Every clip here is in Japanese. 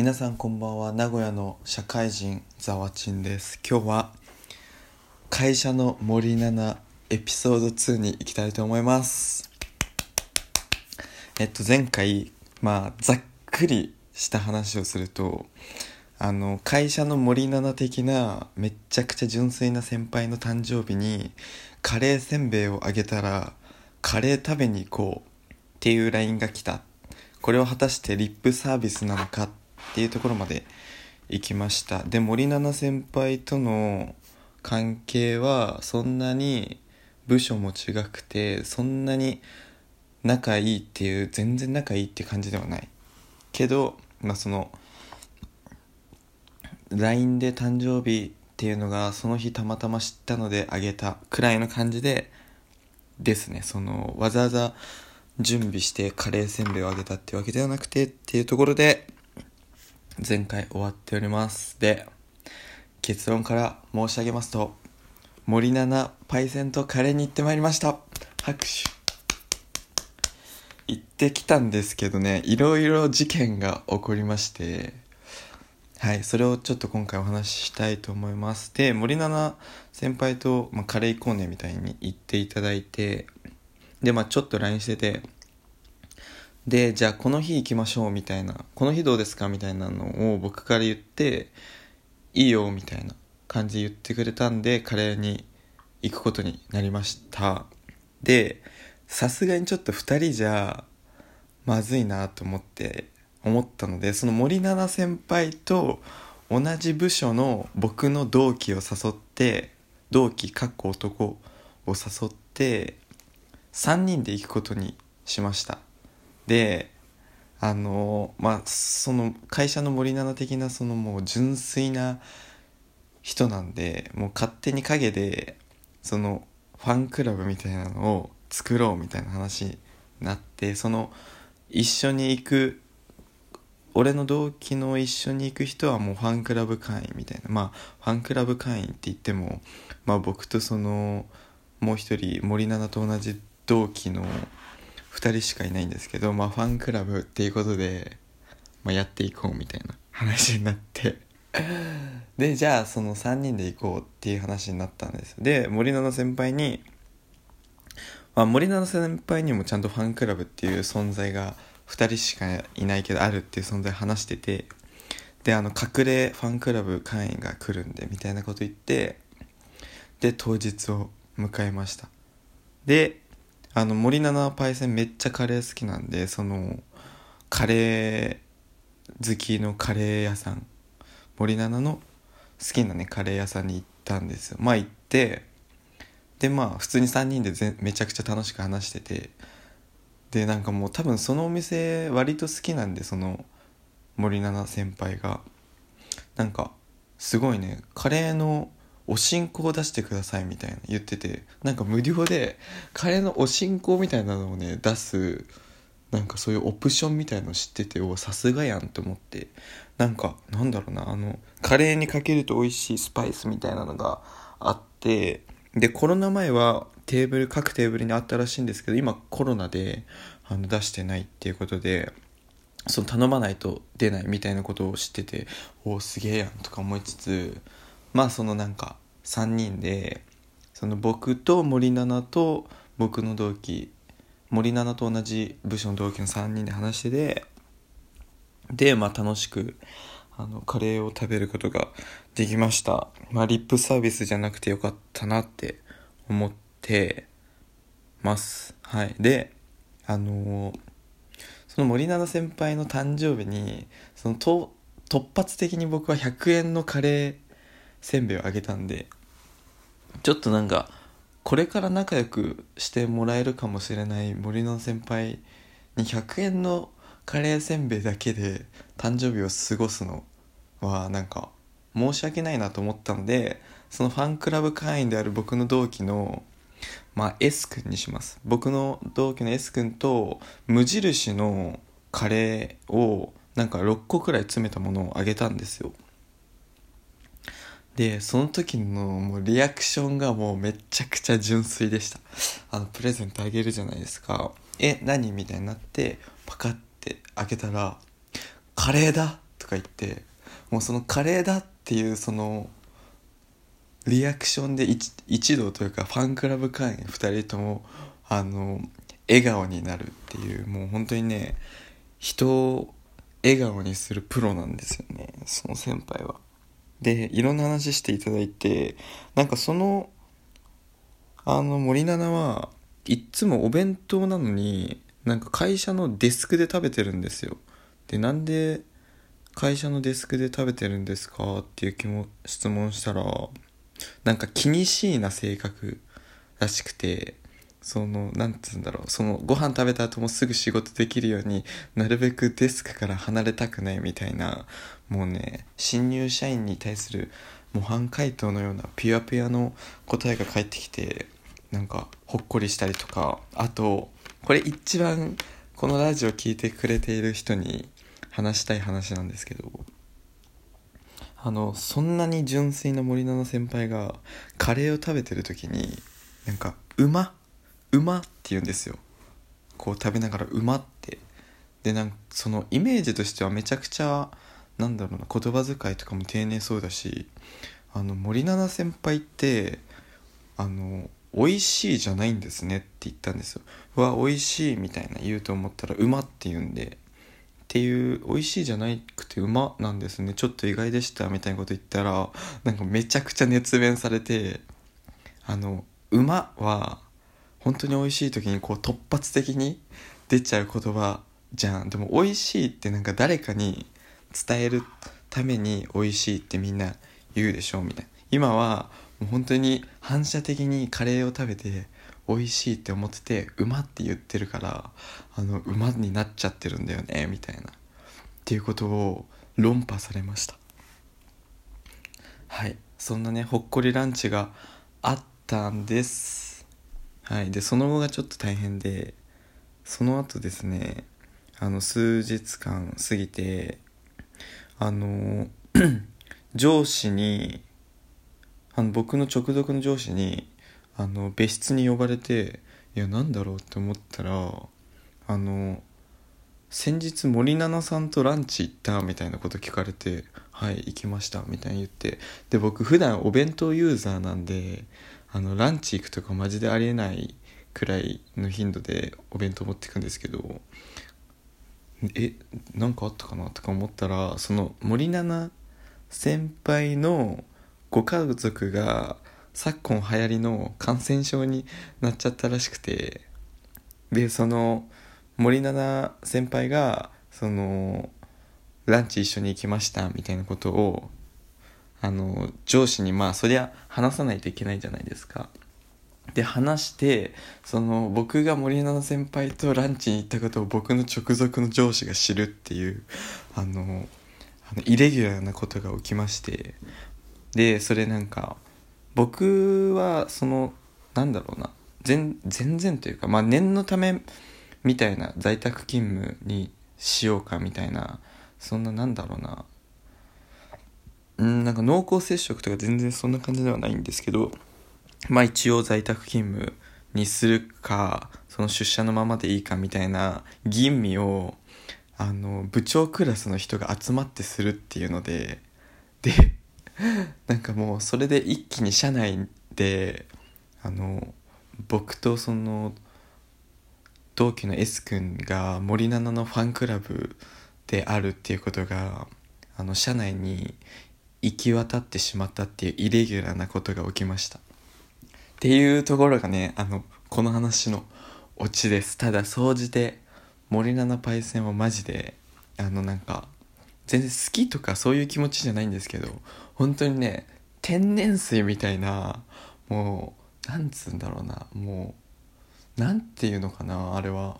皆さんこんばんは。名古屋の社会人ざわちんです。今日は会社の森七エピソード2に行きたいと思います。えっと前回まあざっくりした話をするとあの会社の森七的なめっちゃくちゃ純粋な先輩の誕生日にカレーせんべいをあげたらカレー食べに行こうっていう LINE が来た。これを果たしてリップサービスなのかっっていうところまで行きました。で森七菜先輩との関係はそんなに部署も違くてそんなに仲いいっていう全然仲いいって感じではない。けどまあその LINE で誕生日っていうのがその日たまたま知ったのであげたくらいの感じでですね。そのわざわざ準備してカレーせんべいをあげたってわけではなくてっていうところで前回終わっております。で結論から申し上げますと森七パイセンとカレーに行ってまいりました。拍手。行ってきたんですけどねいろいろ事件が起こりましてはいそれをちょっと今回お話ししたいと思います。で森七先輩と、まあ、カレー行こうねみたいに言っていただいてでまあちょっと LINE しててでじゃあこの日行きましょうみたいなこの日どうですかみたいなのを僕から言っていいよみたいな感じで言ってくれたんでカレーに行くことになりました。でさすがにちょっと2人じゃまずいなと思って思ったのでその森七菜先輩と同じ部署の僕の同期を誘って同期かっこ男を誘って3人で行くことにしました。であのまあその会社の森七的なそのもう純粋な人なんでもう勝手に陰でそのファンクラブみたいなのを作ろうみたいな話になってその一緒に行く俺の同期の一緒に行く人はもうファンクラブ会員みたいなまあファンクラブ会員って言ってもまあ僕とそのもう一人森七と同じ同期の2人しかいないんですけどまあファンクラブっていうことで、まあ、やっていこうみたいな話になって。でじゃあその3人で行こうっていう話になったんです。で森七先輩に、まあ、森七先輩にもちゃんとファンクラブっていう存在が2人しかいないけどあるっていう存在話しててであの隠れファンクラブ会員が来るんでみたいなこと言ってで当日を迎えました。であの森七パイセンめっちゃカレー好きなんでそのカレー好きのカレー屋さん。森七の好きなねカレー屋さんに行ったんですよ。まあ行ってでまあ普通に3人でぜめちゃくちゃ楽しく話してて。でなんかもう多分そのお店割と好きなんでその森七先輩が。なんかすごいねカレーのお新香を出してくださいみたいな言っててなんか無料でカレーのお新香みたいなのをね出すなんかそういうオプションみたいの知ってておさすがやんと思ってなんかなんだろうなあのカレーにかけると美味しいスパイスみたいなのがあってでコロナ前はテーブル各テーブルにあったらしいんですけど今コロナであの出してないっていうことでその頼まないと出ないみたいなことを知ってておおすげえやんとか思いつつまあそのなんか3人でその僕と森七と僕の同期森七と同じ部署の同期の3人で話しててでまあ楽しくあのカレーを食べることができました。まあリップサービスじゃなくてよかったなって思ってます。はい。であのー、その森七先輩の誕生日にそのと突発的に僕は100円のカレーせんべいをあげたんで。ちょっとなんかこれから仲良くしてもらえるかもしれない森の先輩に100円のカレーせんべいだけで誕生日を過ごすのはなんか申し訳ないなと思ったのでそのファンクラブ会員である僕の同期のまあ S 君にします。僕の同期の S 君と無印のカレーをなんか6個くらい詰めたものをあげたんですよ。でその時のもうリアクションがもうめちゃくちゃ純粋でしたあのプレゼントあげるじゃないですかえ何みたいになってパカッて開けたら「カレーだ!」とか言ってもうそのカレーだっていうそのリアクションで一一同というかファンクラブ会員2人ともあの笑顔になるっていうもう本当にね人を笑顔にするプロなんですよねその先輩は。でいろんな話していただいてなんかそのあの森七はいっつもお弁当なのになんか会社のデスクで食べてるんですよ。でなんで会社のデスクで食べてるんですか？っていう気も質問したらなんか気にしいな性格らしくて。その何て言うんだろう。そのご飯食べた後もすぐ仕事できるようになるべくデスクから離れたくないみたいなもうね新入社員に対する模範解答のようなピュアピュアの答えが返ってきてなんかほっこりしたりとかあとこれ一番このラジオ聴いてくれている人に話したい話なんですけどあのそんなに純粋な森七先輩がカレーを食べてる時になんか「うまうま」って言うんですよこう食べながら「うま」ってでなんかそのイメージとしてはめちゃくちゃなんだろうな言葉遣いとかも丁寧そうだしあの森七菜先輩ってあの美味しいじゃないんですねって言ったんですよ。うわ、美味しいみたいな言うと思ったら、うまって言うんで、っていう、美味しいじゃなくてうまなんですね。ちょっと意外でしたみたいなこと言ったら、なんかめちゃくちゃ熱弁されて、あの、うまは、本当に美味しい時にこう突発的に出ちゃう言葉じゃん。でも美味しいってなんか誰かに伝えるために美味しいってみんな言うでしょみたいな。今はもう本当に反射的にカレーを食べて美味しいって思っててうまって言ってるからあのうまになっちゃってるんだよねみたいなっていうことを論破されましたはいそんなねほっこりランチがあったんですはい。でその後がちょっと大変でその後ですねあの数日間過ぎてあの 上司にあの僕の直属の上司にあの別室に呼ばれていやなんだろうって思ったらあの先日森七菜さんとランチ行ったみたいなこと聞かれてはい行きましたみたいに言って。で僕普段お弁当ユーザーなんであのランチ行くとかマジでありえないくらいの頻度でお弁当持ってくんですけどえなんかあったかなとか思ったらその森七菜先輩のご家族が昨今流行りの感染症になっちゃったらしくてでその森七菜先輩がそのランチ一緒に行きましたみたいなことをあの上司にまあそりゃ話さないといけないじゃないですか。で話してその僕が森七先輩とランチに行ったことを僕の直属の上司が知るっていうあのあのイレギュラーなことが起きましてでそれなんか僕はそのなんだろうな全全然というかまあ念のためみたいな在宅勤務にしようかみたいなそんななんだろうなうんなんか濃厚接触とか全然そんな感じではないんですけどまあ一応在宅勤務にするかその出社のままでいいかみたいな吟味をあの部長クラスの人が集まってするっていうのでで なんかもうそれで一気に社内であの僕とその同期の S 君が森七菜のファンクラブであるっていうことがあの社内に行き渡ってしまったっていうイレギュラーなことが起きました。っていうところがねあのこの話のオチです。ただ総じて森七パイセンはマジであのなんか全然好きとかそういう気持ちじゃないんですけど本当にね天然水みたいなもうなんつうんだろうなもうなんていうのかなあれは。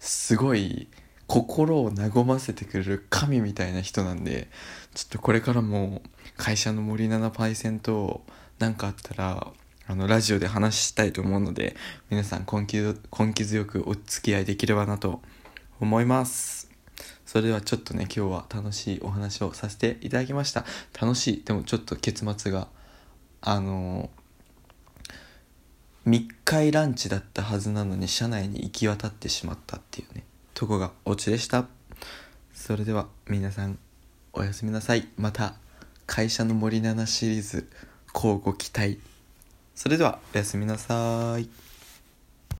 すごい心を和ませてくれる神みたいな人なんでちょっとこれからも会社の森七パイセンと何かあったらあのラジオで話したいと思うので皆さん根気根気強くお付き合いできればなと思います。それではちょっとね今日は楽しいお話をさせていただきました。楽しい。でもちょっと結末があの密会ランチだったはずなのに社内に行き渡ってしまったっていうね。とこがオチでした。それでは皆さんおやすみなさい。また会社の森七シリーズ交互期待。それではおやすみなさい。